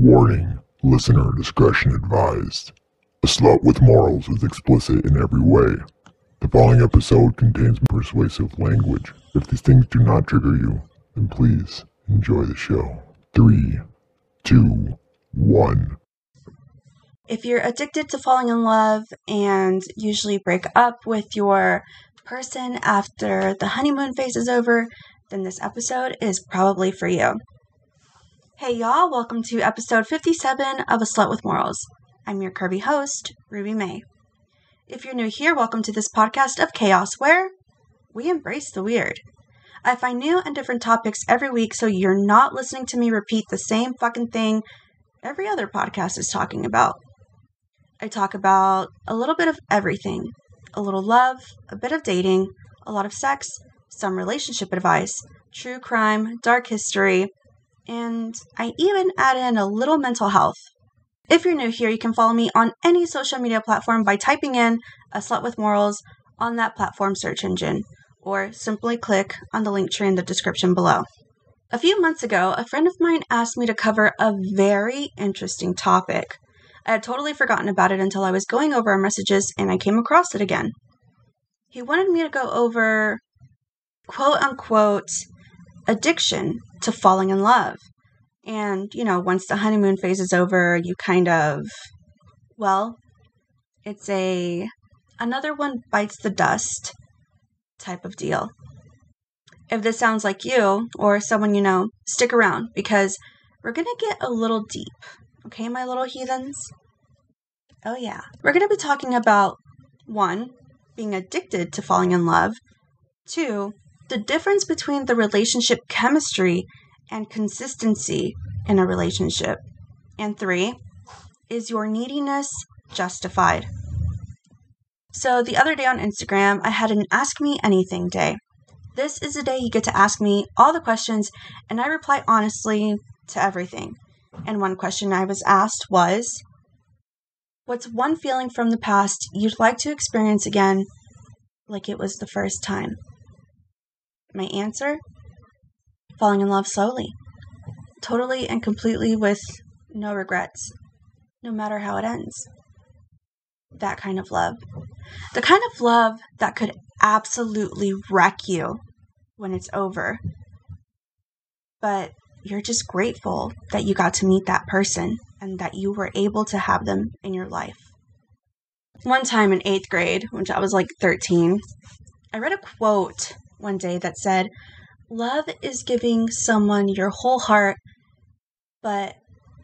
Warning. Listener discretion advised. A slut with morals is explicit in every way. The following episode contains persuasive language. If these things do not trigger you, then please enjoy the show. Three, two, one. If you're addicted to falling in love and usually break up with your person after the honeymoon phase is over, then this episode is probably for you. Hey y'all, welcome to episode 57 of A Slut with Morals. I'm your quirky host, Ruby May. If you're new here, welcome to this podcast of chaos where we embrace the weird. I find new and different topics every week so you're not listening to me repeat the same fucking thing every other podcast is talking about. I talk about a little bit of everything a little love, a bit of dating, a lot of sex, some relationship advice, true crime, dark history, and I even add in a little mental health. If you're new here, you can follow me on any social media platform by typing in a slut with morals on that platform search engine, or simply click on the Linktree in the description below. A few months ago, a friend of mine asked me to cover a very interesting topic. I had totally forgotten about it until I was going over our messages and I came across it again. He wanted me to go over quote unquote addiction to falling in love. And, you know, once the honeymoon phase is over, you kind of, well, it's a another one bites the dust type of deal. If this sounds like you or someone you know, stick around because we're going to get a little deep. Okay, my little heathens? Oh, yeah. We're going to be talking about one, being addicted to falling in love, two, the difference between the relationship chemistry and consistency in a relationship. And three, is your neediness justified? So, the other day on Instagram, I had an Ask Me Anything day. This is a day you get to ask me all the questions, and I reply honestly to everything. And one question I was asked was What's one feeling from the past you'd like to experience again, like it was the first time? My answer? Falling in love slowly. Totally and completely with no regrets, no matter how it ends. That kind of love. The kind of love that could absolutely wreck you when it's over. But you're just grateful that you got to meet that person and that you were able to have them in your life. One time in eighth grade, which I was like 13, I read a quote one day that said, Love is giving someone your whole heart, but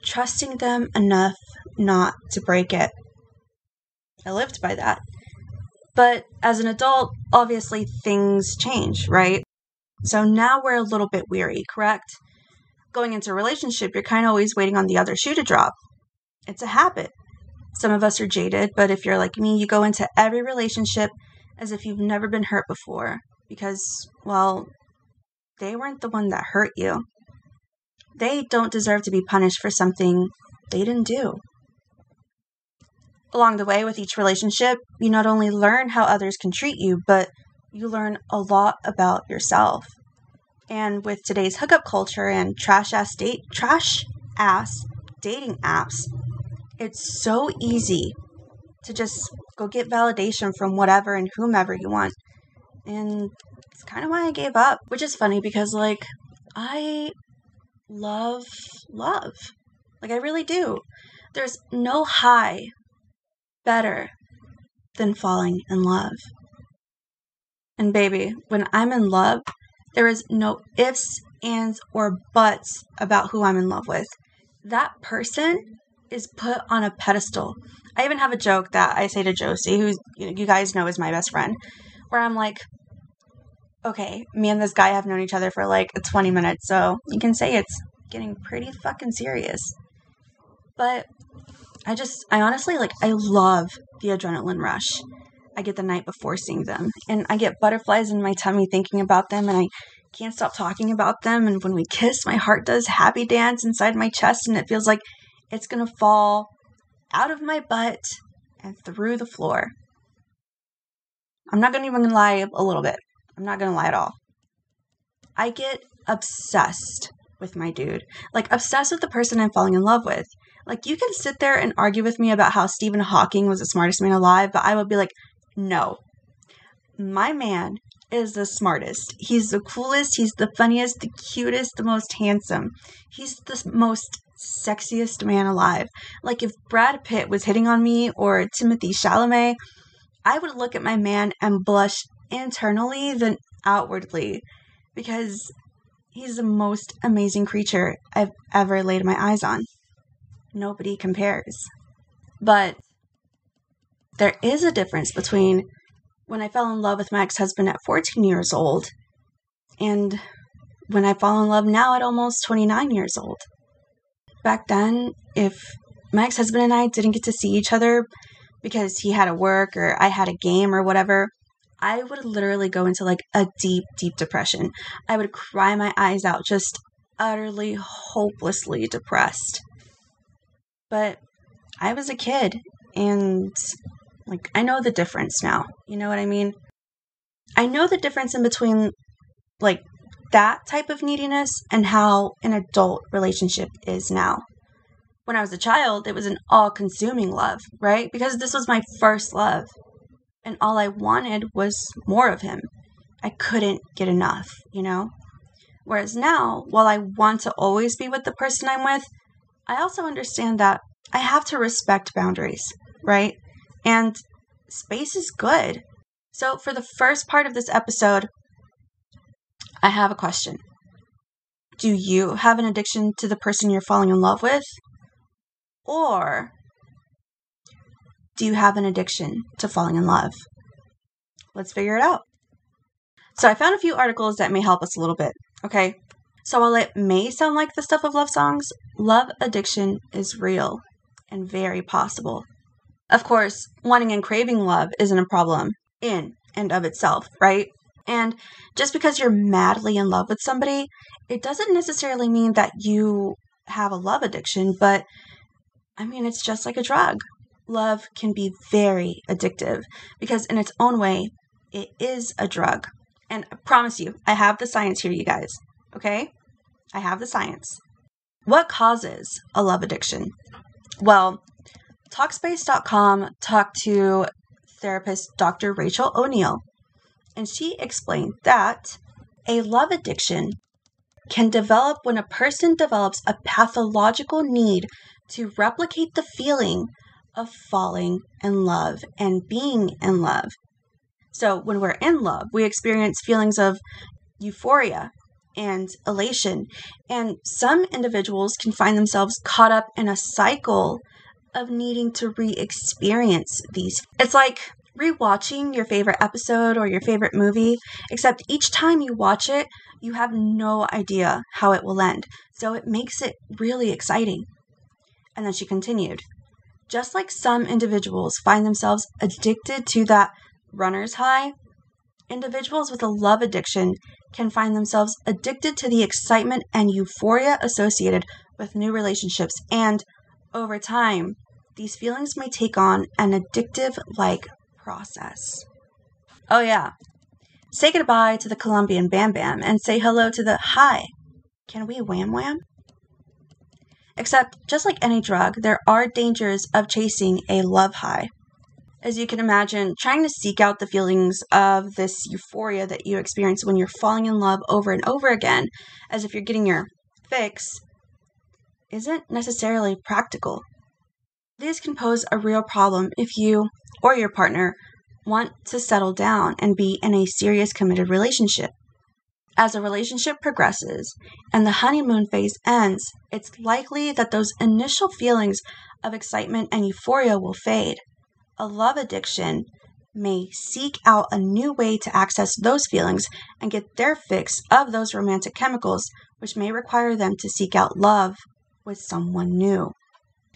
trusting them enough not to break it. I lived by that. But as an adult, obviously things change, right? So now we're a little bit weary, correct? Going into a relationship, you're kind of always waiting on the other shoe to drop. It's a habit. Some of us are jaded, but if you're like me, you go into every relationship as if you've never been hurt before because, well, they weren't the one that hurt you. They don't deserve to be punished for something they didn't do. Along the way with each relationship, you not only learn how others can treat you, but you learn a lot about yourself. And with today's hookup culture and trash ass date trash ass dating apps, it's so easy to just go get validation from whatever and whomever you want. And it's kind of why I gave up, which is funny because, like, I love love. Like, I really do. There's no high better than falling in love. And, baby, when I'm in love, there is no ifs, ands, or buts about who I'm in love with. That person is put on a pedestal. I even have a joke that I say to Josie, who you guys know is my best friend, where I'm like, okay, me and this guy have known each other for like 20 minutes, so you can say it's getting pretty fucking serious. But I just, I honestly like, I love the adrenaline rush I get the night before seeing them. And I get butterflies in my tummy thinking about them, and I can't stop talking about them. And when we kiss, my heart does happy dance inside my chest, and it feels like it's gonna fall out of my butt and through the floor. I'm not gonna even lie a little bit. I'm not gonna lie at all. I get obsessed with my dude. Like, obsessed with the person I'm falling in love with. Like, you can sit there and argue with me about how Stephen Hawking was the smartest man alive, but I would be like, no. My man is the smartest. He's the coolest, he's the funniest, the cutest, the most handsome. He's the most sexiest man alive. Like if Brad Pitt was hitting on me or Timothée Chalamet, I would look at my man and blush internally than outwardly because he's the most amazing creature I've ever laid my eyes on. Nobody compares. But there is a difference between when I fell in love with my ex husband at 14 years old and when I fall in love now at almost 29 years old. Back then, if my ex husband and I didn't get to see each other because he had to work or I had a game or whatever, I would literally go into like a deep, deep depression. I would cry my eyes out, just utterly, hopelessly depressed. But I was a kid and like, I know the difference now. You know what I mean? I know the difference in between, like, that type of neediness and how an adult relationship is now. When I was a child, it was an all consuming love, right? Because this was my first love. And all I wanted was more of him. I couldn't get enough, you know? Whereas now, while I want to always be with the person I'm with, I also understand that I have to respect boundaries, right? And space is good. So, for the first part of this episode, I have a question. Do you have an addiction to the person you're falling in love with? Or do you have an addiction to falling in love? Let's figure it out. So, I found a few articles that may help us a little bit, okay? So, while it may sound like the stuff of love songs, love addiction is real and very possible. Of course, wanting and craving love isn't a problem in and of itself, right? And just because you're madly in love with somebody, it doesn't necessarily mean that you have a love addiction, but I mean, it's just like a drug. Love can be very addictive because, in its own way, it is a drug. And I promise you, I have the science here, you guys. Okay? I have the science. What causes a love addiction? Well, Talkspace.com talked to therapist Dr. Rachel O'Neill, and she explained that a love addiction can develop when a person develops a pathological need to replicate the feeling of falling in love and being in love. So, when we're in love, we experience feelings of euphoria and elation, and some individuals can find themselves caught up in a cycle of needing to re experience these. It's like rewatching your favorite episode or your favorite movie, except each time you watch it, you have no idea how it will end. So it makes it really exciting. And then she continued Just like some individuals find themselves addicted to that runner's high, individuals with a love addiction can find themselves addicted to the excitement and euphoria associated with new relationships and, over time, these feelings may take on an addictive like process. Oh, yeah. Say goodbye to the Colombian Bam Bam and say hello to the Hi. Can we wham wham? Except, just like any drug, there are dangers of chasing a love high. As you can imagine, trying to seek out the feelings of this euphoria that you experience when you're falling in love over and over again, as if you're getting your fix, isn't necessarily practical. This can pose a real problem if you or your partner want to settle down and be in a serious committed relationship. As a relationship progresses and the honeymoon phase ends, it's likely that those initial feelings of excitement and euphoria will fade. A love addiction may seek out a new way to access those feelings and get their fix of those romantic chemicals, which may require them to seek out love with someone new.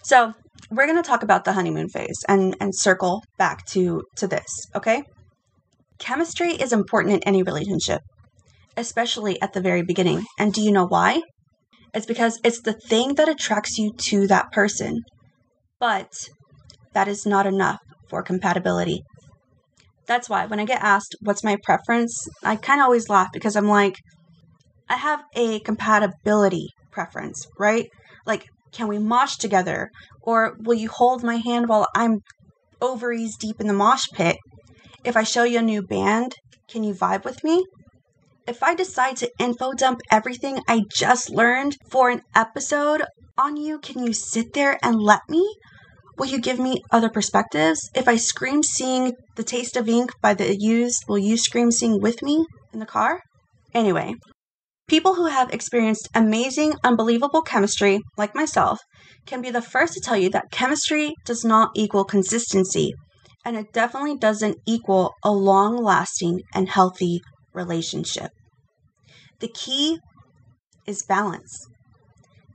So, we're going to talk about the honeymoon phase and, and circle back to, to this, okay? Chemistry is important in any relationship, especially at the very beginning. And do you know why? It's because it's the thing that attracts you to that person. But that is not enough for compatibility. That's why when I get asked what's my preference, I kind of always laugh because I'm like, I have a compatibility preference, right? Like, can we mosh together? Or will you hold my hand while I'm ovaries deep in the mosh pit? If I show you a new band, can you vibe with me? If I decide to info dump everything I just learned for an episode on you, can you sit there and let me? Will you give me other perspectives? If I scream seeing the taste of ink by the used, will you scream sing with me in the car? Anyway, people who have experienced amazing, unbelievable chemistry, like myself, can be the first to tell you that chemistry does not equal consistency, and it definitely doesn't equal a long lasting and healthy relationship. The key is balance.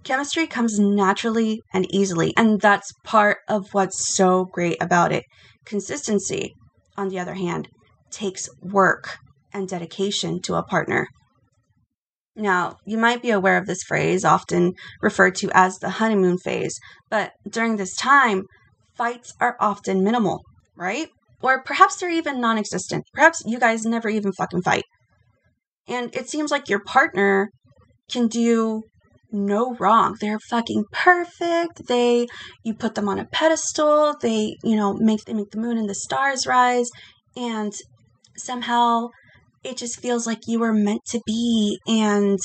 Chemistry comes naturally and easily, and that's part of what's so great about it. Consistency, on the other hand, takes work and dedication to a partner. Now, you might be aware of this phrase, often referred to as the honeymoon phase, but during this time, fights are often minimal, right? Or perhaps they're even non existent. Perhaps you guys never even fucking fight. And it seems like your partner can do no wrong. They're fucking perfect. They you put them on a pedestal. They, you know, make they make the moon and the stars rise and somehow it just feels like you were meant to be and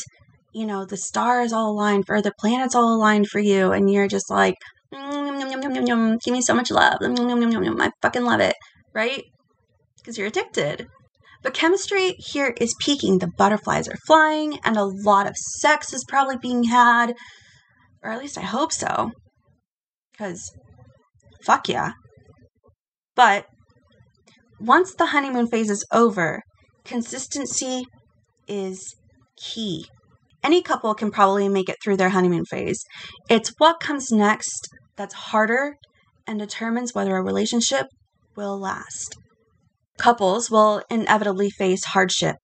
you know, the stars all aligned for the planets all aligned for you and you're just like mm, give me so much love. Mm, I fucking love it, right? Because you're addicted. But chemistry here is peaking. The butterflies are flying, and a lot of sex is probably being had. Or at least I hope so. Because, fuck yeah. But once the honeymoon phase is over, consistency is key. Any couple can probably make it through their honeymoon phase. It's what comes next that's harder and determines whether a relationship will last couples will inevitably face hardship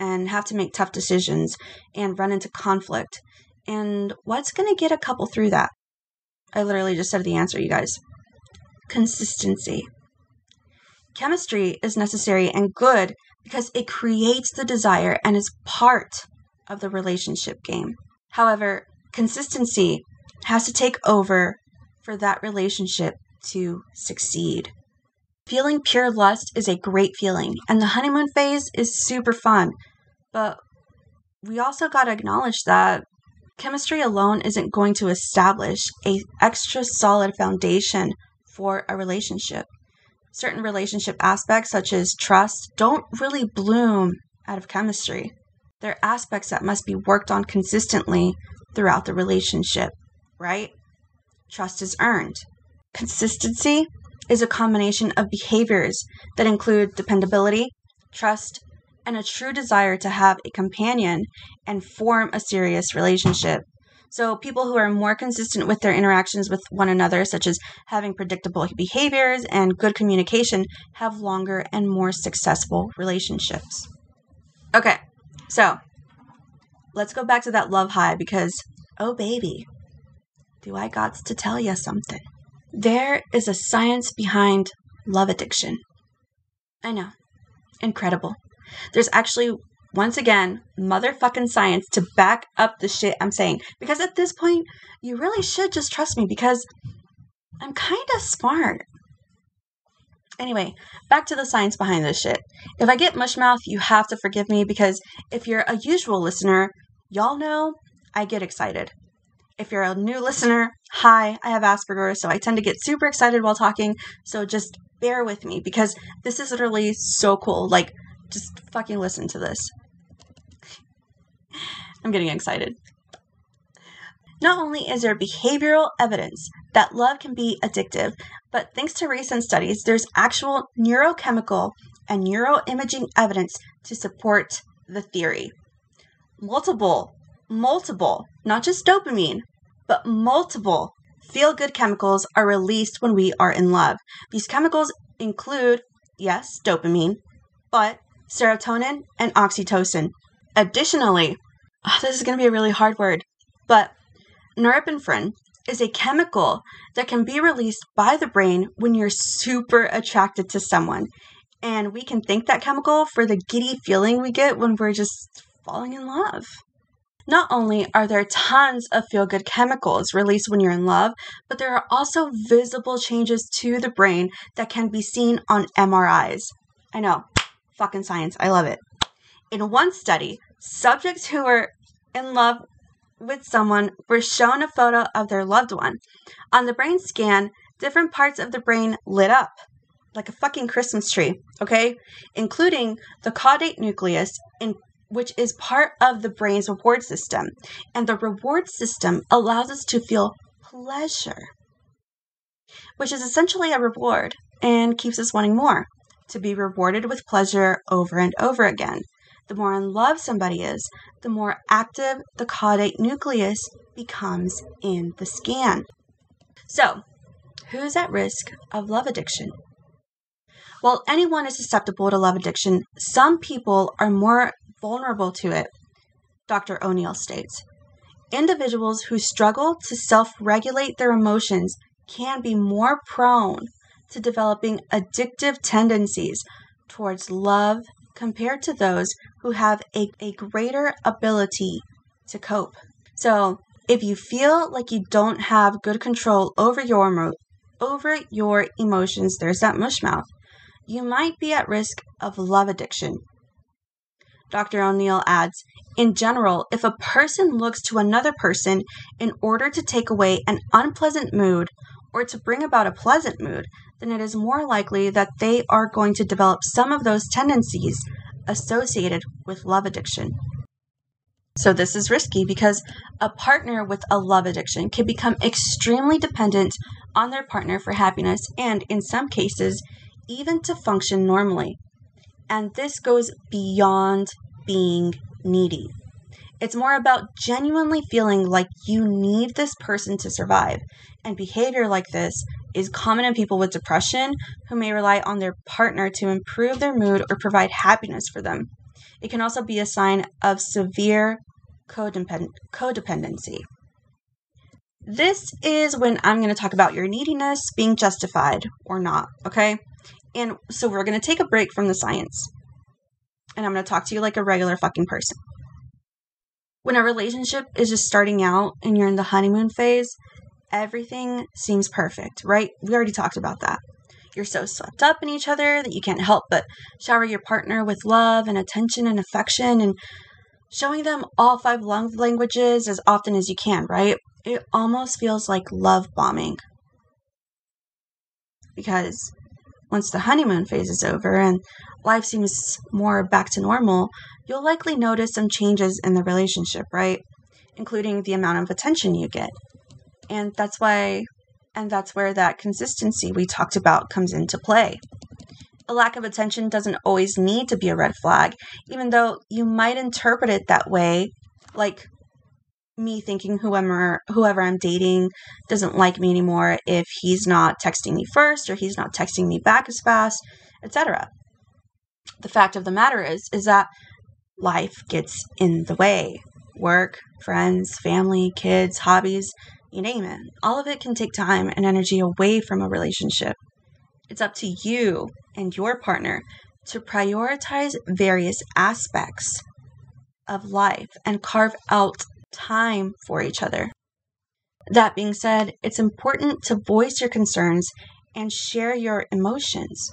and have to make tough decisions and run into conflict. And what's going to get a couple through that? I literally just said the answer, you guys. Consistency. Chemistry is necessary and good because it creates the desire and is part of the relationship game. However, consistency has to take over for that relationship to succeed. Feeling pure lust is a great feeling, and the honeymoon phase is super fun. But we also got to acknowledge that chemistry alone isn't going to establish a extra solid foundation for a relationship. Certain relationship aspects such as trust don't really bloom out of chemistry. They're aspects that must be worked on consistently throughout the relationship, right? Trust is earned. Consistency is a combination of behaviors that include dependability, trust, and a true desire to have a companion and form a serious relationship. So, people who are more consistent with their interactions with one another, such as having predictable behaviors and good communication, have longer and more successful relationships. Okay, so let's go back to that love high because, oh baby, do I got to tell you something? There is a science behind love addiction. I know. Incredible. There's actually, once again, motherfucking science to back up the shit I'm saying. Because at this point, you really should just trust me because I'm kind of smart. Anyway, back to the science behind this shit. If I get mushmouth, you have to forgive me because if you're a usual listener, y'all know I get excited. If you're a new listener, hi, I have Asperger's, so I tend to get super excited while talking. So just bear with me because this is literally so cool. Like, just fucking listen to this. I'm getting excited. Not only is there behavioral evidence that love can be addictive, but thanks to recent studies, there's actual neurochemical and neuroimaging evidence to support the theory. Multiple, multiple, not just dopamine, but multiple feel good chemicals are released when we are in love. These chemicals include, yes, dopamine, but serotonin and oxytocin. Additionally, oh, this is going to be a really hard word, but norepinephrine is a chemical that can be released by the brain when you're super attracted to someone. And we can thank that chemical for the giddy feeling we get when we're just falling in love. Not only are there tons of feel good chemicals released when you're in love, but there are also visible changes to the brain that can be seen on MRIs. I know, fucking science, I love it. In one study, subjects who were in love with someone were shown a photo of their loved one. On the brain scan, different parts of the brain lit up like a fucking Christmas tree, okay? Including the caudate nucleus in which is part of the brain's reward system. And the reward system allows us to feel pleasure, which is essentially a reward and keeps us wanting more, to be rewarded with pleasure over and over again. The more in love somebody is, the more active the caudate nucleus becomes in the scan. So, who's at risk of love addiction? While anyone is susceptible to love addiction, some people are more vulnerable to it, Dr. O'Neill states. Individuals who struggle to self regulate their emotions can be more prone to developing addictive tendencies towards love compared to those who have a, a greater ability to cope. So, if you feel like you don't have good control over your over your emotions, there's that mush mouth. You might be at risk of love addiction. Dr. O'Neill adds In general, if a person looks to another person in order to take away an unpleasant mood or to bring about a pleasant mood, then it is more likely that they are going to develop some of those tendencies associated with love addiction. So, this is risky because a partner with a love addiction can become extremely dependent on their partner for happiness and, in some cases, even to function normally. And this goes beyond being needy. It's more about genuinely feeling like you need this person to survive. And behavior like this is common in people with depression who may rely on their partner to improve their mood or provide happiness for them. It can also be a sign of severe codepend- codependency. This is when I'm going to talk about your neediness being justified or not, okay? And so we're going to take a break from the science. And I'm going to talk to you like a regular fucking person. When a relationship is just starting out and you're in the honeymoon phase, everything seems perfect, right? We already talked about that. You're so swept up in each other that you can't help but shower your partner with love and attention and affection and showing them all five love languages as often as you can, right? It almost feels like love bombing. Because once the honeymoon phase is over and life seems more back to normal, you'll likely notice some changes in the relationship, right? Including the amount of attention you get. And that's why, and that's where that consistency we talked about comes into play. A lack of attention doesn't always need to be a red flag, even though you might interpret it that way, like me thinking whoever whoever I'm dating doesn't like me anymore if he's not texting me first or he's not texting me back as fast, etc. The fact of the matter is is that life gets in the way. Work, friends, family, kids, hobbies, you name it. All of it can take time and energy away from a relationship. It's up to you and your partner to prioritize various aspects of life and carve out time for each other. That being said, it's important to voice your concerns and share your emotions.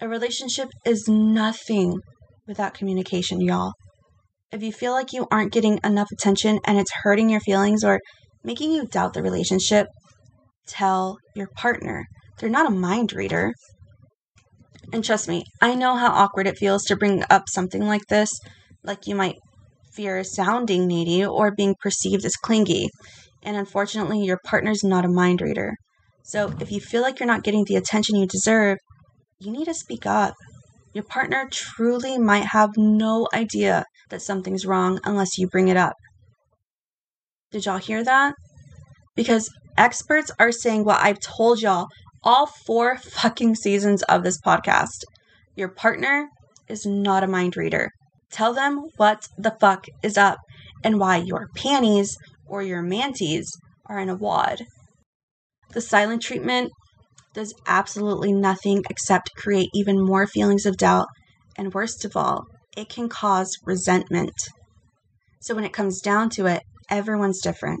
A relationship is nothing without communication, y'all. If you feel like you aren't getting enough attention and it's hurting your feelings or making you doubt the relationship, tell your partner. They're not a mind reader. And trust me, I know how awkward it feels to bring up something like this. Like you might fear sounding needy or being perceived as clingy. And unfortunately, your partner's not a mind reader. So if you feel like you're not getting the attention you deserve, you need to speak up. Your partner truly might have no idea that something's wrong unless you bring it up. Did y'all hear that? Because experts are saying what I've told y'all all four fucking seasons of this podcast. Your partner is not a mind reader. Tell them what the fuck is up and why your panties or your manties are in a wad. The silent treatment does absolutely nothing except create even more feelings of doubt, and worst of all, it can cause resentment. So, when it comes down to it, everyone's different.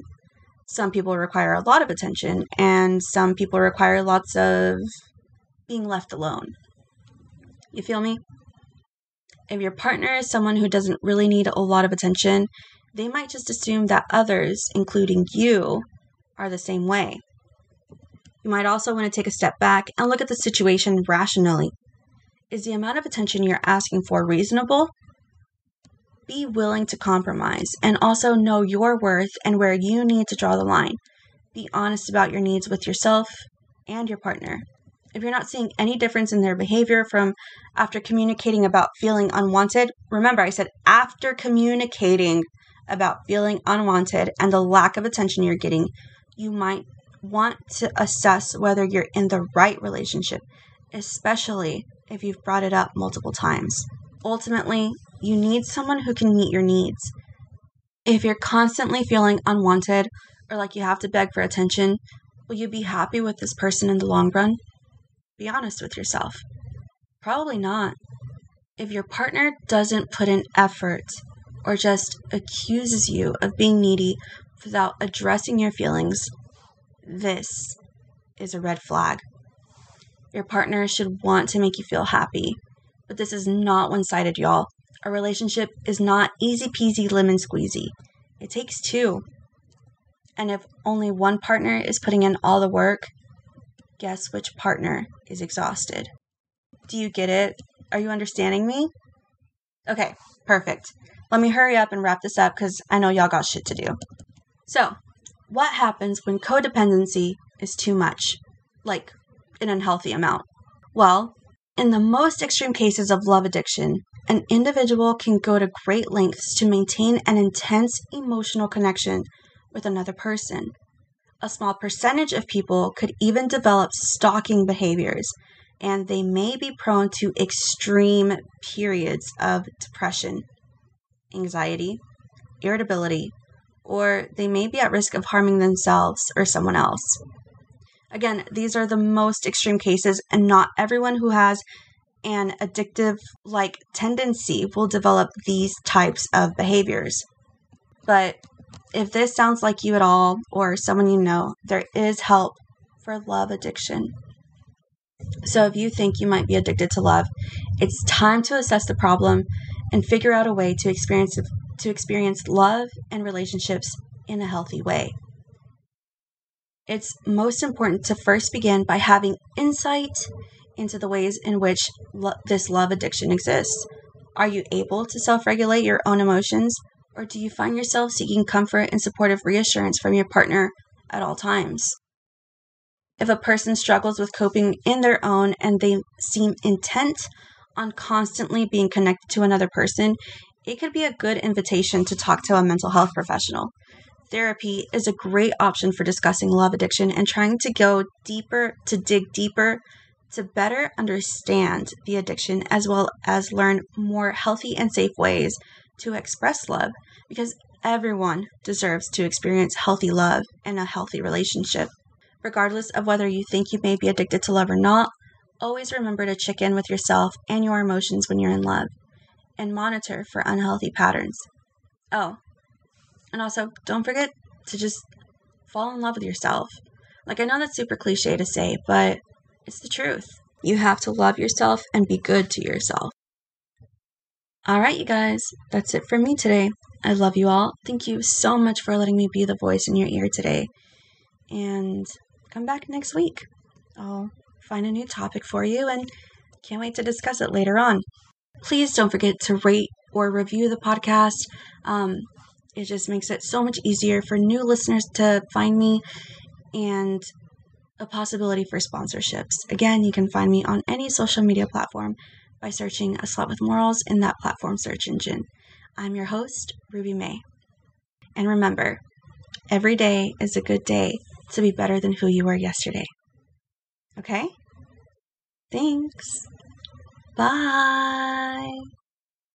Some people require a lot of attention, and some people require lots of being left alone. You feel me? If your partner is someone who doesn't really need a lot of attention, they might just assume that others, including you, are the same way. You might also want to take a step back and look at the situation rationally. Is the amount of attention you're asking for reasonable? Be willing to compromise and also know your worth and where you need to draw the line. Be honest about your needs with yourself and your partner. If you're not seeing any difference in their behavior from after communicating about feeling unwanted, remember I said after communicating about feeling unwanted and the lack of attention you're getting, you might want to assess whether you're in the right relationship, especially if you've brought it up multiple times. Ultimately, you need someone who can meet your needs. If you're constantly feeling unwanted or like you have to beg for attention, will you be happy with this person in the long run? Be honest with yourself. Probably not. If your partner doesn't put in effort or just accuses you of being needy without addressing your feelings, this is a red flag. Your partner should want to make you feel happy, but this is not one sided, y'all. A relationship is not easy peasy lemon squeezy. It takes two. And if only one partner is putting in all the work, guess which partner is exhausted? Do you get it? Are you understanding me? Okay, perfect. Let me hurry up and wrap this up because I know y'all got shit to do. So, what happens when codependency is too much, like an unhealthy amount? Well, in the most extreme cases of love addiction, an individual can go to great lengths to maintain an intense emotional connection with another person. A small percentage of people could even develop stalking behaviors, and they may be prone to extreme periods of depression, anxiety, irritability, or they may be at risk of harming themselves or someone else. Again, these are the most extreme cases, and not everyone who has an addictive like tendency will develop these types of behaviors. But if this sounds like you at all or someone you know, there is help for love addiction. So if you think you might be addicted to love, it's time to assess the problem and figure out a way to experience to experience love and relationships in a healthy way. It's most important to first begin by having insight into the ways in which lo- this love addiction exists. Are you able to self regulate your own emotions, or do you find yourself seeking comfort and supportive reassurance from your partner at all times? If a person struggles with coping in their own and they seem intent on constantly being connected to another person, it could be a good invitation to talk to a mental health professional. Therapy is a great option for discussing love addiction and trying to go deeper, to dig deeper, to better understand the addiction, as well as learn more healthy and safe ways to express love, because everyone deserves to experience healthy love and a healthy relationship. Regardless of whether you think you may be addicted to love or not, always remember to check in with yourself and your emotions when you're in love and monitor for unhealthy patterns. Oh, and also don't forget to just fall in love with yourself. Like, I know that's super cliche to say, but it's the truth. You have to love yourself and be good to yourself. All right, you guys, that's it for me today. I love you all. Thank you so much for letting me be the voice in your ear today. And come back next week. I'll find a new topic for you and can't wait to discuss it later on please don't forget to rate or review the podcast. Um, It just makes it so much easier for new listeners to find me and a possibility for sponsorships. Again, you can find me on any social media platform by searching A Slut with Morals in that platform search engine. I'm your host, Ruby May. And remember, every day is a good day to be better than who you were yesterday. Okay? Thanks. Bye.